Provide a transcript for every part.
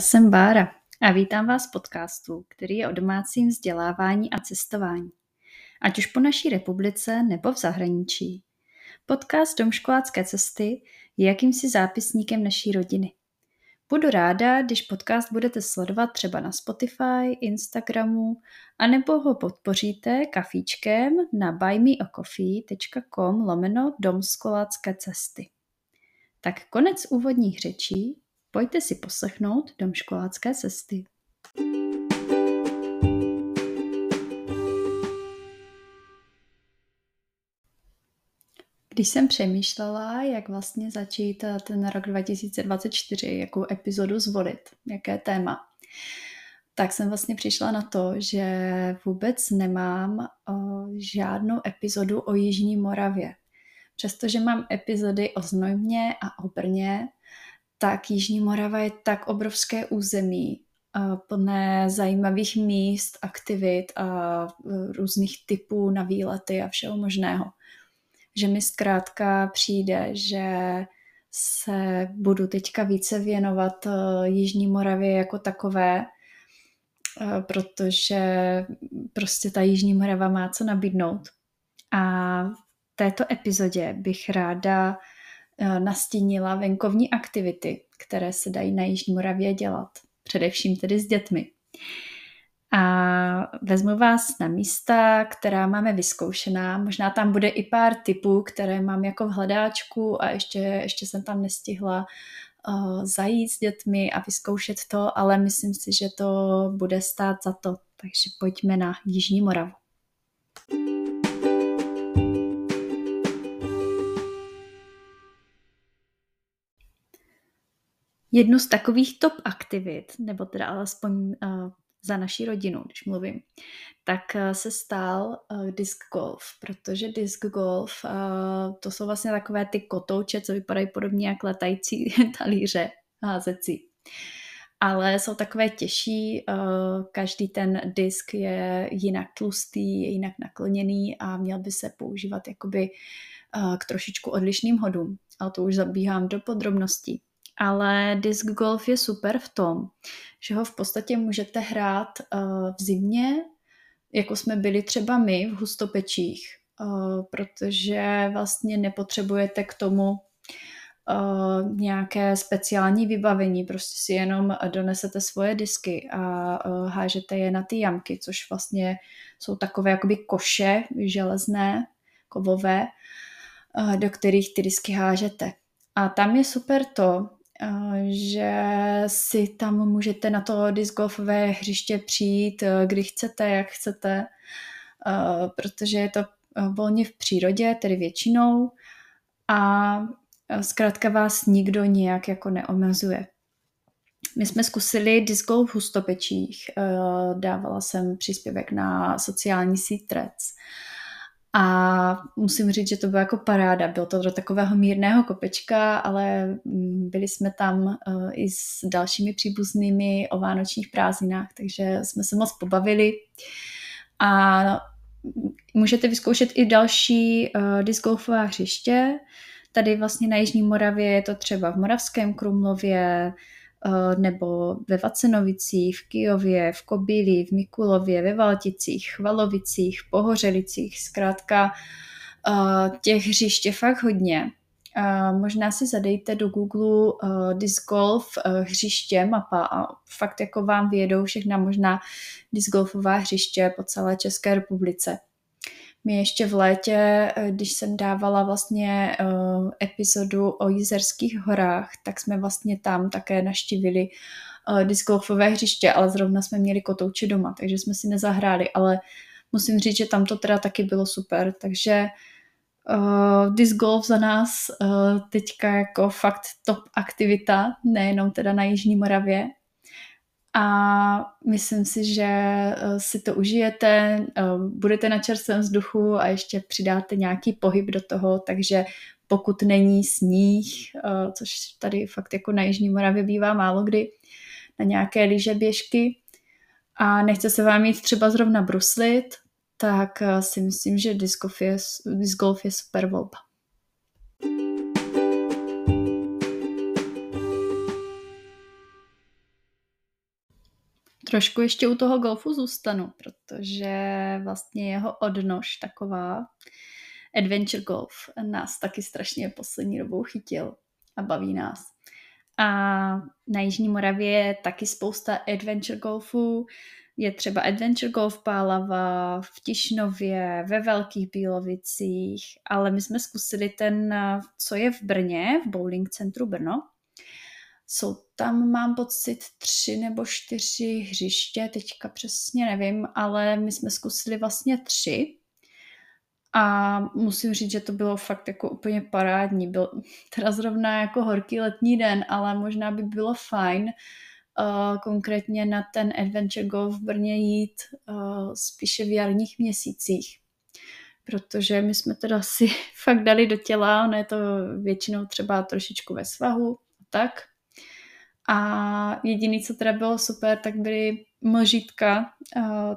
Jsem Bára a vítám vás v podcastu, který je o domácím vzdělávání a cestování. Ať už po naší republice nebo v zahraničí. Podcast Domškolácké cesty je jakýmsi zápisníkem naší rodiny. Budu ráda, když podcast budete sledovat třeba na Spotify, Instagramu, anebo ho podpoříte kafíčkem na buymeacoffee.com lomeno domskolácké cesty. Tak konec úvodních řečí Pojďte si poslechnout Dom školácké cesty. Když jsem přemýšlela, jak vlastně začít ten rok 2024, jakou epizodu zvolit, jaké téma, tak jsem vlastně přišla na to, že vůbec nemám o, žádnou epizodu o Jižní Moravě. Přestože mám epizody o Znojmě a o Brně, tak Jižní Morava je tak obrovské území, plné zajímavých míst, aktivit a e, různých typů na výlety a všeho možného. Že mi zkrátka přijde, že se budu teďka více věnovat e, Jižní Moravě jako takové, e, protože prostě ta Jižní Morava má co nabídnout. A v této epizodě bych ráda nastínila venkovní aktivity, které se dají na Jižní Moravě dělat, především tedy s dětmi. A vezmu vás na místa, která máme vyzkoušená. Možná tam bude i pár typů, které mám jako v hledáčku a ještě, ještě jsem tam nestihla uh, zajít s dětmi a vyzkoušet to, ale myslím si, že to bude stát za to. Takže pojďme na Jižní Moravu. Jednu z takových top aktivit, nebo teda alespoň uh, za naší rodinu, když mluvím, tak uh, se stal uh, disc golf, protože disc golf uh, to jsou vlastně takové ty kotouče, co vypadají podobně jak letající talíře házecí. Ale jsou takové těžší, uh, každý ten disk je jinak tlustý, je jinak nakloněný a měl by se používat jakoby uh, k trošičku odlišným hodům. Ale to už zabíhám do podrobností ale disc golf je super v tom, že ho v podstatě můžete hrát uh, v zimě, jako jsme byli třeba my v hustopečích, uh, protože vlastně nepotřebujete k tomu uh, nějaké speciální vybavení, prostě si jenom donesete svoje disky a hážete je na ty jamky, což vlastně jsou takové jakoby koše železné, kovové, do kterých ty disky hážete. A tam je super to, že si tam můžete na to disc golfové hřiště přijít, eh, kdy chcete, jak chcete, eh, protože je to eh, volně v přírodě, tedy většinou a zkrátka vás nikdo nějak jako neomezuje. My jsme zkusili disc golf v Hustopečích, dávala jsem příspěvek na sociální síť Threads a musím říct, že to byla jako paráda. Bylo to do takového mírného kopečka, ale mm, byli jsme tam uh, i s dalšími příbuznými o vánočních prázdninách, takže jsme se moc pobavili. A můžete vyzkoušet i další uh, hřiště. Tady vlastně na Jižní Moravě je to třeba v Moravském Krumlově, Eh, nebo ve Vacenovicích, v Kijově, v Kobíli, v Mikulově, ve Valticích, v Valovicích, v Pohořelicích, zkrátka eh, těch hřišť je fakt hodně. Možná si zadejte do Google disc golf hřiště mapa a fakt jako vám vyjedou všechna možná disc golfová hřiště po celé České republice. My ještě v létě, eh, když jsem dávala vlastně uh, epizodu o Jizerských horách, tak jsme vlastně tam také naštívili uh, discgolfové hřiště, ale zrovna jsme měli kotouče doma, takže jsme si nezahráli, ale musím říct, že tam to teda taky bylo super, takže uh, disc golf za nás uh, teďka jako fakt top aktivita, nejenom teda na Jižní Moravě, a myslím si, že eh, si to užijete, eh, budete na čerstvém vzduchu a ještě přidáte nějaký pohyb do toho, takže pokud není sníh, eh, což tady fakt jako na Jižní Moravě bývá málo kdy, na nějaké lyže běžky a nechce se vám jít třeba zrovna bruslit, tak si myslím, že disc golf je, disc golf je super volba. Trošku ještě u toho golfu zůstanu, protože vlastně jeho odnož taková, Adventure Golf, nás taky strašně poslední dobou chytil a baví nás. A na Jižní Moravě je taky spousta Adventure Golfů, je třeba Adventure Golf Pálava, v Tišnově, ve Velkých Bílovicích, ale my jsme zkusili ten, co je v Brně, v bowling centru Brno. Jsou tam, mám pocit, tři nebo čtyři hřiště, teďka přesně nevím, ale my jsme zkusili vlastně tři. A musím říct, že to bylo fakt jako úplně parádní. Byl teda zrovna jako horký letní den, ale možná by bylo fajn uh, konkrétně na ten Adventure Golf v Brně jít uh, spíše v jarních měsících. Protože my jsme teda si fakt dali do těla, ono je to většinou třeba trošičku ve svahu, tak. A jediný, co teda bylo super, tak byly mlžítka,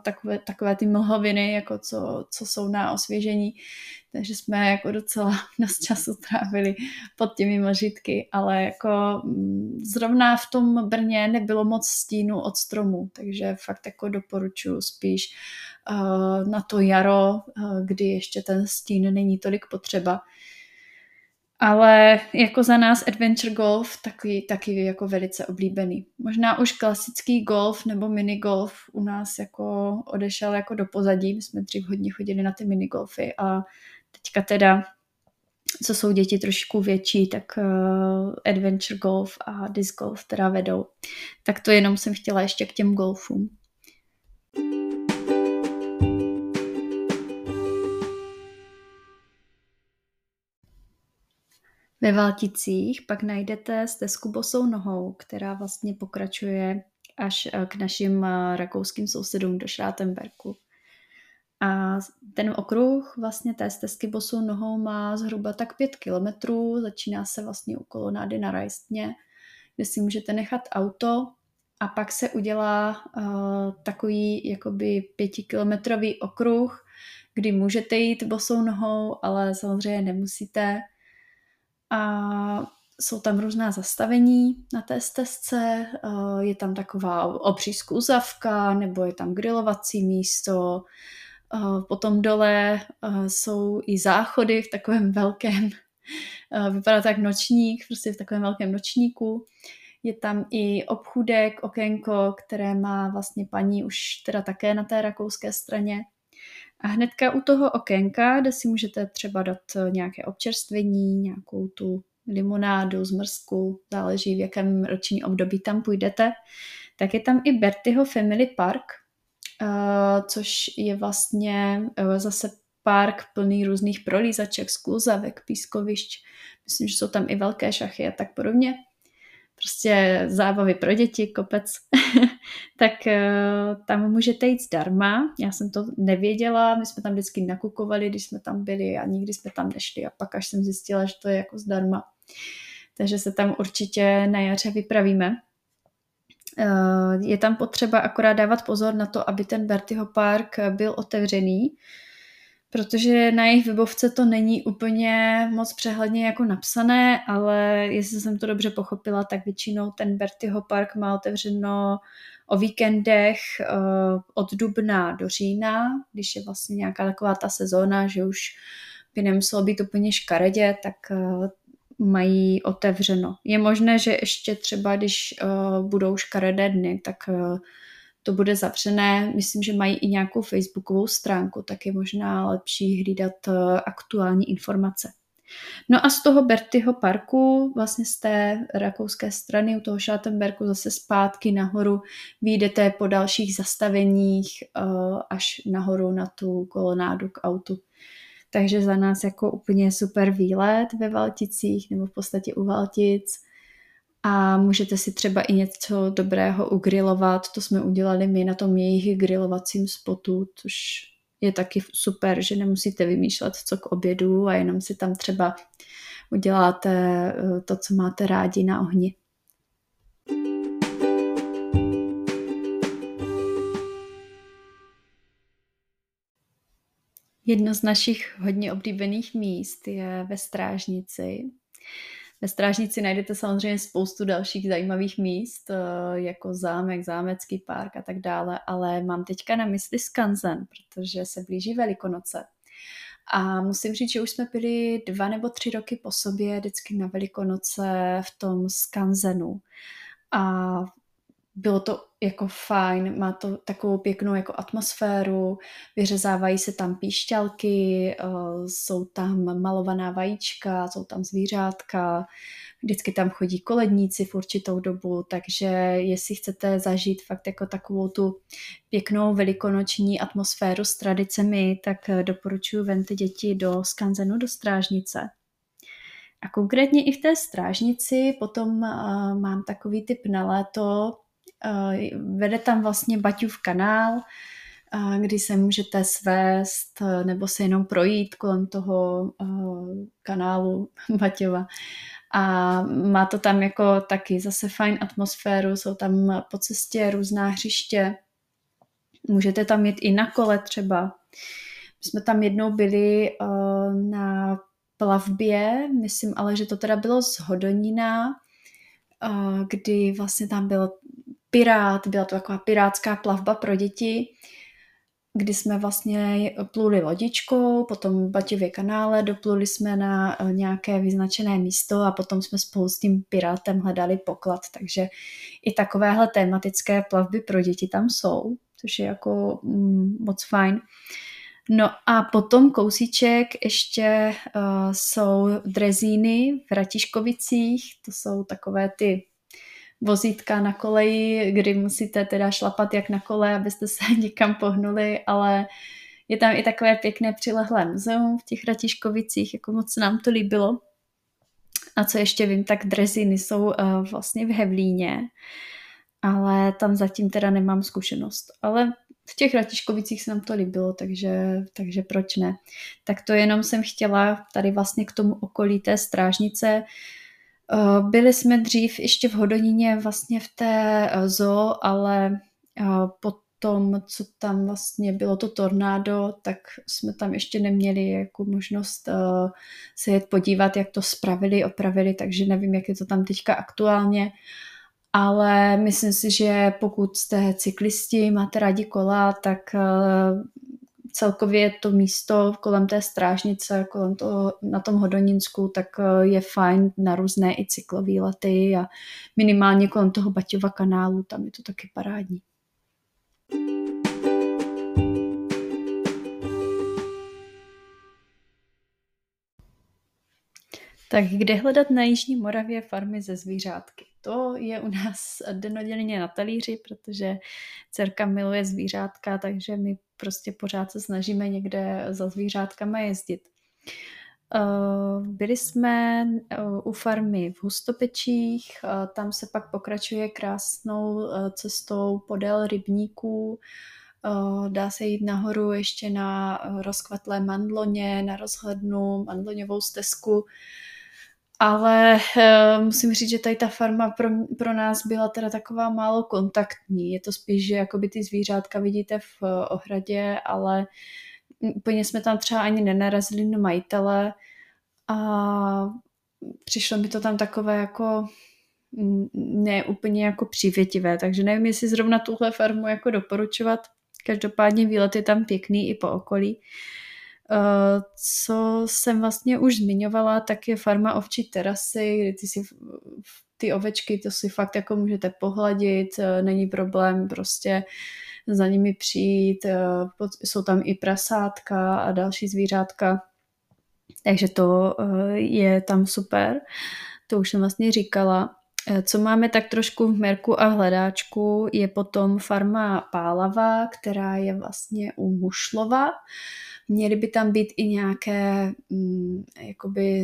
takové, takové ty mlhoviny, jako co, co jsou na osvěžení. Takže jsme jako docela dost času trávili pod těmi mlžítky, ale jako mm, zrovna v tom Brně nebylo moc stínu od stromu, takže fakt jako doporučuji spíš na to jaro, kdy ještě ten stín není tolik potřeba, ale jako za nás adventure golf taky, taky jako velice oblíbený. Možná už klasický golf nebo minigolf u nás jako odešel jako do pozadí. My jsme dřív hodně chodili na ty minigolfy a teďka teda, co jsou děti trošku větší, tak uh, adventure golf a disc golf teda vedou. Tak to jenom jsem chtěla ještě k těm golfům. Ve Valticích pak najdete stezku bosou nohou, která vlastně pokračuje až eh, k našim eh, rakouským sousedům do Šrátenberku. A ten okruh vlastně té stezky bosou nohou má zhruba tak pět kilometrů, začíná se vlastně u kolonády na Rajstně, kde si můžete nechat auto. A pak se udělá uh, takový jakoby pětikilometrový okruh, kdy můžete jít bosou nohou, ale samozřejmě nemusíte, a jsou tam různá zastavení na té stezce, eh, je tam taková obří skluzavka, nebo je tam grilovací místo, eh, potom dole eh, jsou i záchody v takovém velkém, vypadá tak nočník, prostě v takovém velkém nočníku. Je tam i obchůdek, okénko, které má vlastně paní už teda také na té rakouské straně. A hnedka u toho okénka, kde si můžete třeba dát eh, nějaké občerstvení, nějakou tu limonádu, zmrzku, záleží v jakém roční období tam půjdete, tak je tam i Bertyho Family Park, eh, což je vlastně eh, zase park plný různých prolízaček, skluzavek, pískovišť. Myslím, že jsou tam i velké šachy a tak podobně prostě zábavy pro děti, kopec, tak uh, tam můžete jít zdarma. Já jsem to nevěděla, my jsme tam vždycky nakukovali, když jsme tam byli a nikdy jsme tam nešli a pak až jsem zjistila, že to je jako zdarma. Takže se tam určitě na jaře vypravíme. Uh, je tam potřeba akorát dávat pozor na to, aby ten Bertyho park byl otevřený, protože na jejich webovce to není úplně moc přehledně jako napsané, ale jestli jsem to dobře pochopila, tak většinou ten Bertyho park má otevřeno o víkendech uh, od dubna do října, když je vlastně nějaká taková ta sezóna, že už by nemuselo být úplně škaredě, tak uh, mají otevřeno. Je možné, že ještě třeba, když uh, budou škaredé dny, tak to bude zavřené. Myslím, že mají i nějakou facebookovou stránku, tak je možná lepší hlídat eh, aktuální informace. No a z toho Bertyho parku, vlastně z té rakouské strany, u toho Schattenbergu zase zpátky nahoru, vyjdete po dalších zastaveních eh, až nahoru na tu kolonádu k autu. Takže za nás jako úplně super výlet ve Valticích nebo v podstatě u Valtic a můžete si třeba i něco dobrého ugrilovat. To jsme udělali my na tom jejich grilovacím spotu, což je taky super, že nemusíte vymýšlet co k obědu a jenom si tam třeba uděláte eh, to, co máte rádi na ohni. Jedno z našich hodně oblíbených míst je ve Strážnici, Ve Strážnici najdete samozřejmě spoustu dalších zajímavých míst, eh, jako zámek, zámecký park a tak dále, ale mám teďka na mysli Skanzen, protože se blíží Velikonoce. A musím říct, že už jsme byli dva nebo tři roky po sobě vždycky na Velikonoce v tom Skanzenu. A bylo to jako fajn, má to takovou pěknou jako atmosféru, vyřezávají se tam píšťalky, eh, jsou tam malovaná vajíčka, jsou tam zvířátka, vždycky tam chodí koledníci v určitou dobu, takže jestli chcete zažít fakt jako takovou tu pěknou velikonoční atmosféru s tradicemi, tak doporučuji vente děti do Skanzenu, do Strážnice. A konkrétně i v té strážnici potom uh, mám takový typ na léto, vede tam vlastně Baťův kanál, uh, kdy se můžete svést nebo se jenom projít kolem toho kanálu Baťova a má to tam jako taky zase fajn atmosféru, jsou tam po cestě různá hřiště, můžete tam jít i na kole třeba. My jsme tam jednou byli na plavbě, myslím ale, že to teda bylo z Hodonína, uh, kdy vlastně tam byl pirát, byla to taková pirátská plavba pro děti kdy jsme vlastně pluli lodičkou, potom Baťově kanále, dopluli jsme na eh, nějaké vyznačené místo a potom jsme spolu s tím pirátem hledali poklad, takže i takovéhle tematické plavby pro děti tam jsou, což je jako mm, moc fajn. No a potom kousíček ještě uh, jsou drezíny v Ratiškovicích, to jsou takové ty vozítka na koleji, kdy musíte teda šlapat jak na kole, abyste se někam pohnuli, ale je tam i takové pěkné přilehlé muzeum v těch Ratiškovicích, jako moc se nám to líbilo. A co ještě vím, tak dreziny jsou uh, vlastně v Hevlíně, ale tam zatím teda nemám zkušenost. Ale v těch Ratiškovicích se nám to líbilo, takže, takže proč ne. Tak to jenom jsem chtěla tady vlastně k tomu okolí té strážnice Eh, byli jsme dřív ještě v Hodoníně vlastně v té eh, zoo, ale eh, potom, co tam vlastně bylo to tornádo, tak jsme tam ještě neměli jako možnost se jet podívat, jak to spravili, opravili, takže nevím, jak je to tam teďka aktuálně. Ale myslím si, že pokud jste cyklisti, máte rádi kola, tak celkově to místo kolem té strážnice, kolem toho, na tom Hodoninsku, tak eh, je fajn na různé i cyklové lety a minimálně kolem toho Baťova kanálu, tam je to taky parádní. Tak kde hledat na Jižní Moravě farmy ze zvířátky? To je u nás denodenně na talíři, protože dcerka miluje zvířátka, takže my prostě pořád se snažíme někde za zvířátkama jezdit. Eh, byli jsme eh, u farmy v Hustopečích, eh, tam se pak pokračuje krásnou cestou podél rybníků, dá se jít nahoru ještě na rozkvatlé mandloně, na rozhlednu, mandloňovou stezku, ale uh, musím říct, že tady ta farma pro, pro nás byla teda taková málo kontaktní. Je to spíš, že jakoby ty zvířátka vidíte v uh, ohradě, ale úplně jsme tam třeba ani nenarazili na majitele a přišlo mi to tam takové jako ne úplně jako přívětivé, takže nevím, jestli zrovna tuhle farmu jako doporučovat. Každopádně výlet je tam pěkný i po okolí. Eh, co jsem vlastně už zmiňovala, tak je farma ovčí terasy, kdy ty si ty ovečky, to si fakt jako můžete pohladit, eh, není problém prostě za nimi přijít, eh, jsou tam i prasátka a další zvířátka, takže to je tam super, to už jsem vlastně říkala. Co máme tak trošku v merku a v hledáčku, je potom farma Pálava, která je vlastně u Mušlova. Měly by tam být i nějaké mm, jakoby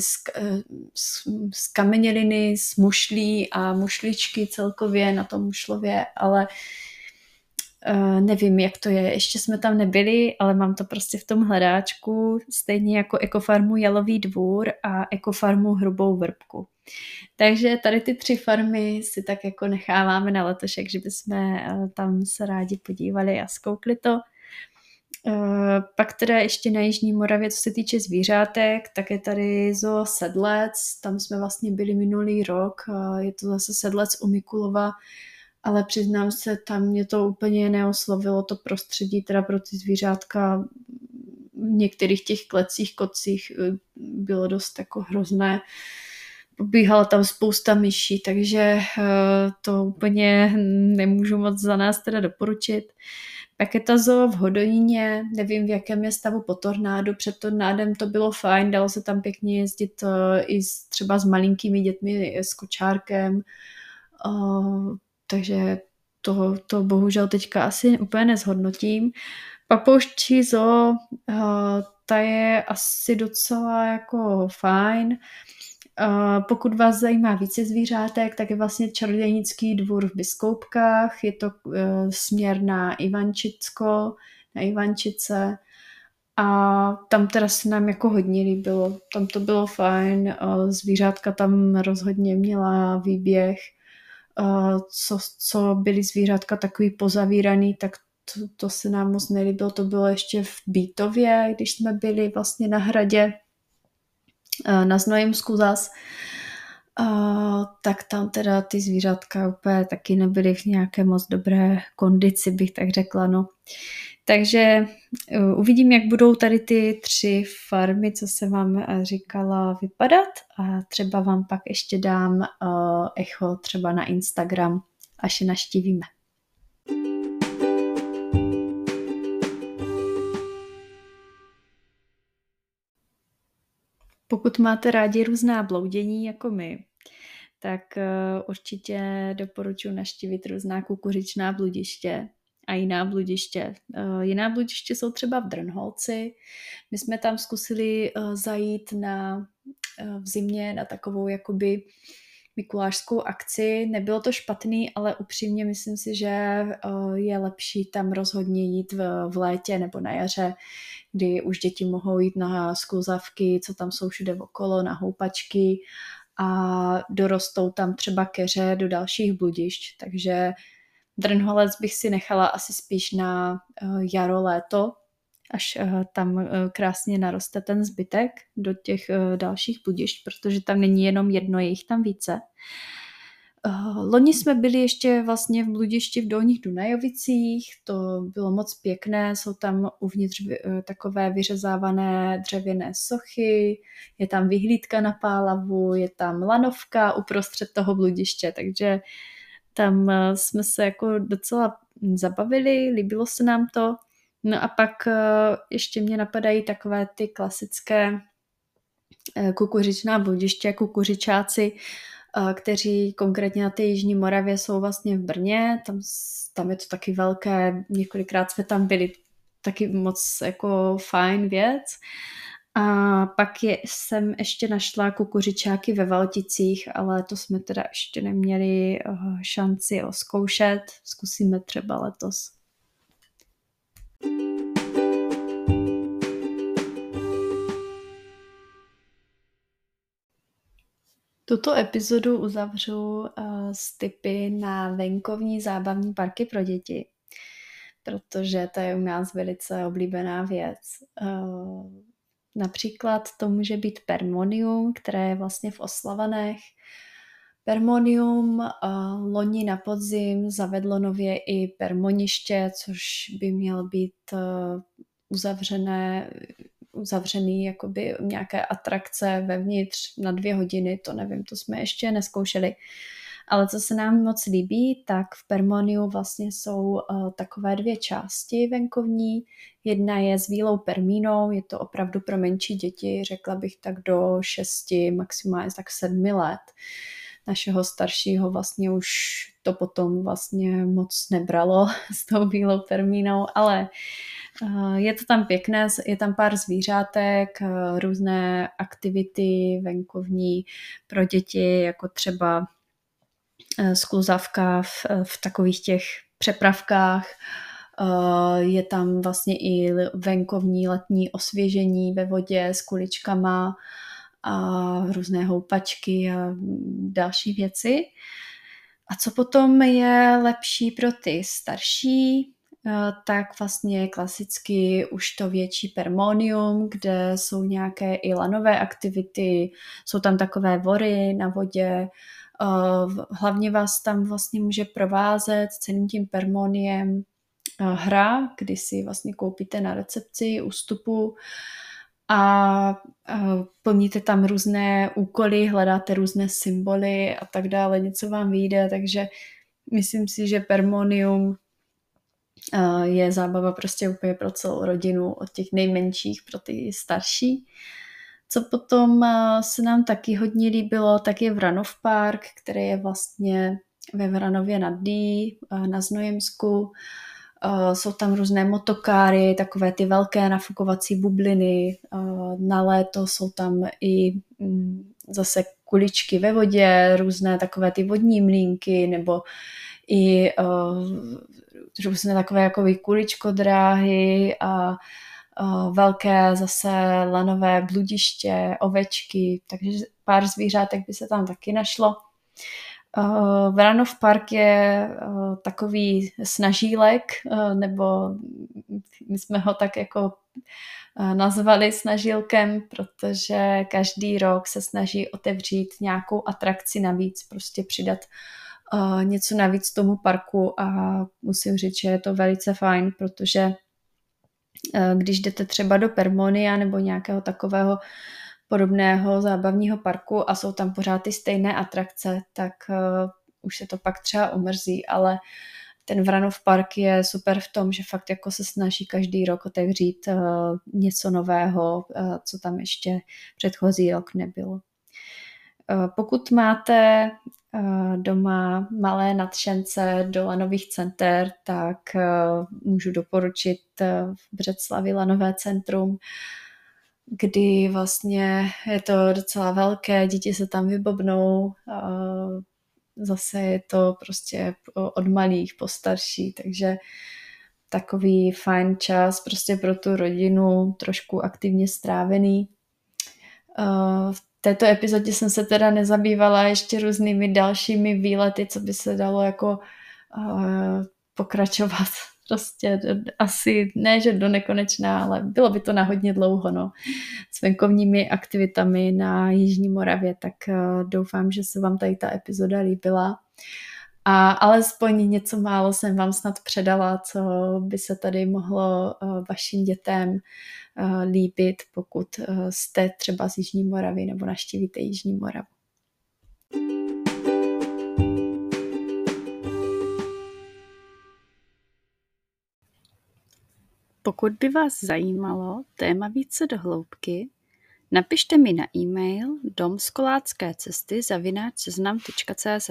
skameněliny z mušlí a mušličky celkově na tom mušlově, ale Uh, nevím, jak to je. Ještě jsme tam nebyli, ale mám to prostě v tom hledáčku, stejně jako ekofarmu Jalový dvůr a ekofarmu Hrubou vrbku. Takže tady ty tři farmy si tak jako necháváme na letošek, že bychom uh, tam se rádi podívali a zkoukli to. Uh, pak teda ještě na Jižní Moravě, co se týče zvířátek, tak je tady zo Sedlec, tam jsme vlastně byli minulý rok, je to zase Sedlec u Mikulova, ale přiznám se, tam mě to úplně neoslovilo, to prostředí teda pro ty zvířátka v některých těch klecích, kocích uh, bylo dost jako hrozné. Bíhala tam spousta myší, takže to úplně nemůžu moc za nás teda doporučit. Paketazo v Hodoníně, nevím v jakém je stavu po tornádu, před tornádem to bylo fajn, dalo se tam pěkně jezdit uh, i třeba s malinkými dětmi, s kočárkem, takže to, to bohužel teďka asi úplně nezhodnotím. Papouščí zoo, uh, ta je asi docela jako fajn, pokud vás zajímá více zvířátek, tak je vlastně čarodějnický dvůr v Biskoupkách, je to uh, směr na Ivančicko, na Ivančice. A tam teda se nám jako hodně líbilo, tam to bylo fajn, uh, zvířátka tam rozhodně měla výběh, uh, co, co byly zvířátka takový pozavíraný, tak to, to se nám moc nelíbilo, to bylo ještě v Bítově, když jsme byli vlastně na hradě, na Znojemsku zas, Uh, tak tam teda ty zvířatka úplně taky nebyly v nějaké moc dobré kondici, bych tak řekla. No. Takže uh, uvidím, jak budou tady ty tři farmy, co se vám říkala, vypadat a třeba vám pak ještě dám uh, echo třeba na Instagram, až je naštívíme. Pokud máte rádi různá bloudění jako my, tak určitě doporučuji naštívit různá kukuřičná bludiště a jiná bludiště. Uh, jiná bludiště jsou třeba v Drnholci. My jsme tam zkusili uh, zajít na, v zimě na takovou jakoby mikulášskou akci. Nebylo to špatný, ale upřímně myslím si, že je lepší tam rozhodně jít v, v létě nebo na jaře, kdy už děti mohou jít na skluzavky, co tam jsou všude okolo, na houpačky a dorostou tam třeba keře do dalších bludišť. Takže Drnholec bych si nechala asi spíš na jaro, léto, až tam krásně naroste ten zbytek do těch dalších bludišť, protože tam není jenom jedno, je jich tam více. Loni jsme byli ještě vlastně v bludišti v Dolních Dunajovicích, to bylo moc pěkné, jsou tam uvnitř takové vyřezávané dřevěné sochy, je tam vyhlídka na pálavu, je tam lanovka uprostřed toho bludiště, takže tam uh, jsme se jako docela zabavili, líbilo se nám to. No a pak ještě mě napadají takové ty klasické kukuřičná bludiště, kukuřičáci, kteří konkrétně na té Jižní Moravě jsou vlastně v Brně, tam, tam je to taky velké, několikrát jsme tam byli, taky moc jako fajn věc. A pak je, jsem ještě našla kukuřičáky ve Valticích, ale to jsme teda ještě neměli eh, šanci oskoušet. Zkusíme třeba letos. Tuto epizodu uzavřu uh, s tipy na venkovní zábavní parky pro děti, protože to je u nás velice oblíbená věc. Například to může být Permonium, které je vlastně v Oslavanech. Permonium uh, loni na podzim zavedlo nově i permoniště, což by měl být uh, uzavřené uzavřený jakoby nějaké atrakce vevnitř na dvě hodiny, to nevím, to jsme ještě neskoušeli. Ale co se nám moc líbí, tak v Permoniu vlastně jsou uh, takové dvě části venkovní. Jedna je s výlou permínou, je to opravdu pro menší děti, řekla bych tak do šesti, maximálně tak sedmi let. Našeho staršího vlastně už to potom vlastně moc nebralo s tou bílou permínou, ale Eh, je to tam pěkné, je tam pár zvířátek, eh, různé aktivity venkovní pro děti, jako třeba skluzavka v, v takových těch přepravkách. Je tam vlastně i venkovní letní osvěžení ve vodě s kuličkama a různé houpačky a další věci. A co potom je lepší pro ty starší tak vlastně klasicky už to větší permonium, kde jsou nějaké i lanové aktivity, jsou tam takové vory na vodě, hlavně vás tam vlastně může provázet celým tím permoniem hra, kdy si vlastně koupíte na recepci ústupu a plníte tam různé úkoly, hledáte různé symboly a tak dále, něco vám vyjde, takže myslím si, že Permonium je zábava prostě úplně pro celou rodinu, od těch nejmenších pro ty starší. Co potom se nám taky hodně líbilo, tak je Vranov Park, který je vlastně ve Vranově nad Dí, na Znojemsku. Jsou tam různé motokáry, takové ty velké nafukovací bubliny. Na léto jsou tam i mm, zase kuličky ve vodě, různé takové ty vodní mlínky nebo i různé takové jako kuličkodráhy a velké zase lanové bludiště, ovečky, takže pár zvířátek by se tam taky našlo. Uh, Vranov park je uh, takový snažílek, nebo my jsme ho tak jako nazvali snažílkem, protože každý rok se snaží otevřít nějakou atrakci navíc, prostě přidat něco navíc tomu parku a musím říct, že je to velice fajn, protože když jdete třeba do Permonia nebo nějakého takového podobného zábavního parku a jsou tam pořád ty stejné atrakce, tak uh, už se to pak třeba omrzí, ale ten Vranov park je super v tom, že fakt jako se snaží každý rok otevřít uh, něco nového, co tam ještě předchozí rok nebylo. Pokud máte doma malé nadšence do lanových center, tak uh, můžu doporučit uh, v Břeclavi lanové centrum, kdy vlastně je to docela velké, děti se tam vybobnou, zase je to prostě od malých po starší, takže takový fajn čas prostě pro tu rodinu, trošku aktivně strávený. V této epizodě jsem se teda nezabývala ještě různými dalšími výlety, co by se dalo jako pokračovat prostě asi ne, že do nekonečná, ale bylo by to na hodně dlouho, no. S venkovními aktivitami na Jižní Moravě, tak uh, doufám, že se vám tady ta epizoda líbila. A alespoň něco málo jsem vám snad předala, co by se tady mohlo uh, vašim dětem uh, líbit, pokud uh, jste třeba z Jižní Moravy nebo naštívíte Jižní Moravu. Pokud by vás zajímalo téma více do hloubky, napište mi na e-mail domskolácké cesty zavináčseznam.cz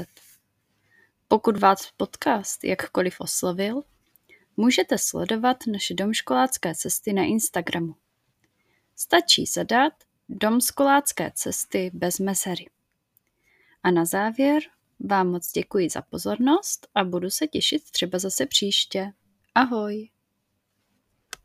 Pokud vás podcast jakkoliv oslovil, můžete sledovat naše domškolácké cesty na Instagramu. Stačí zadat domskolácké cesty bez mezery. A na závěr vám moc děkuji za pozornost a budu se těšit třeba zase příště. Ahoj!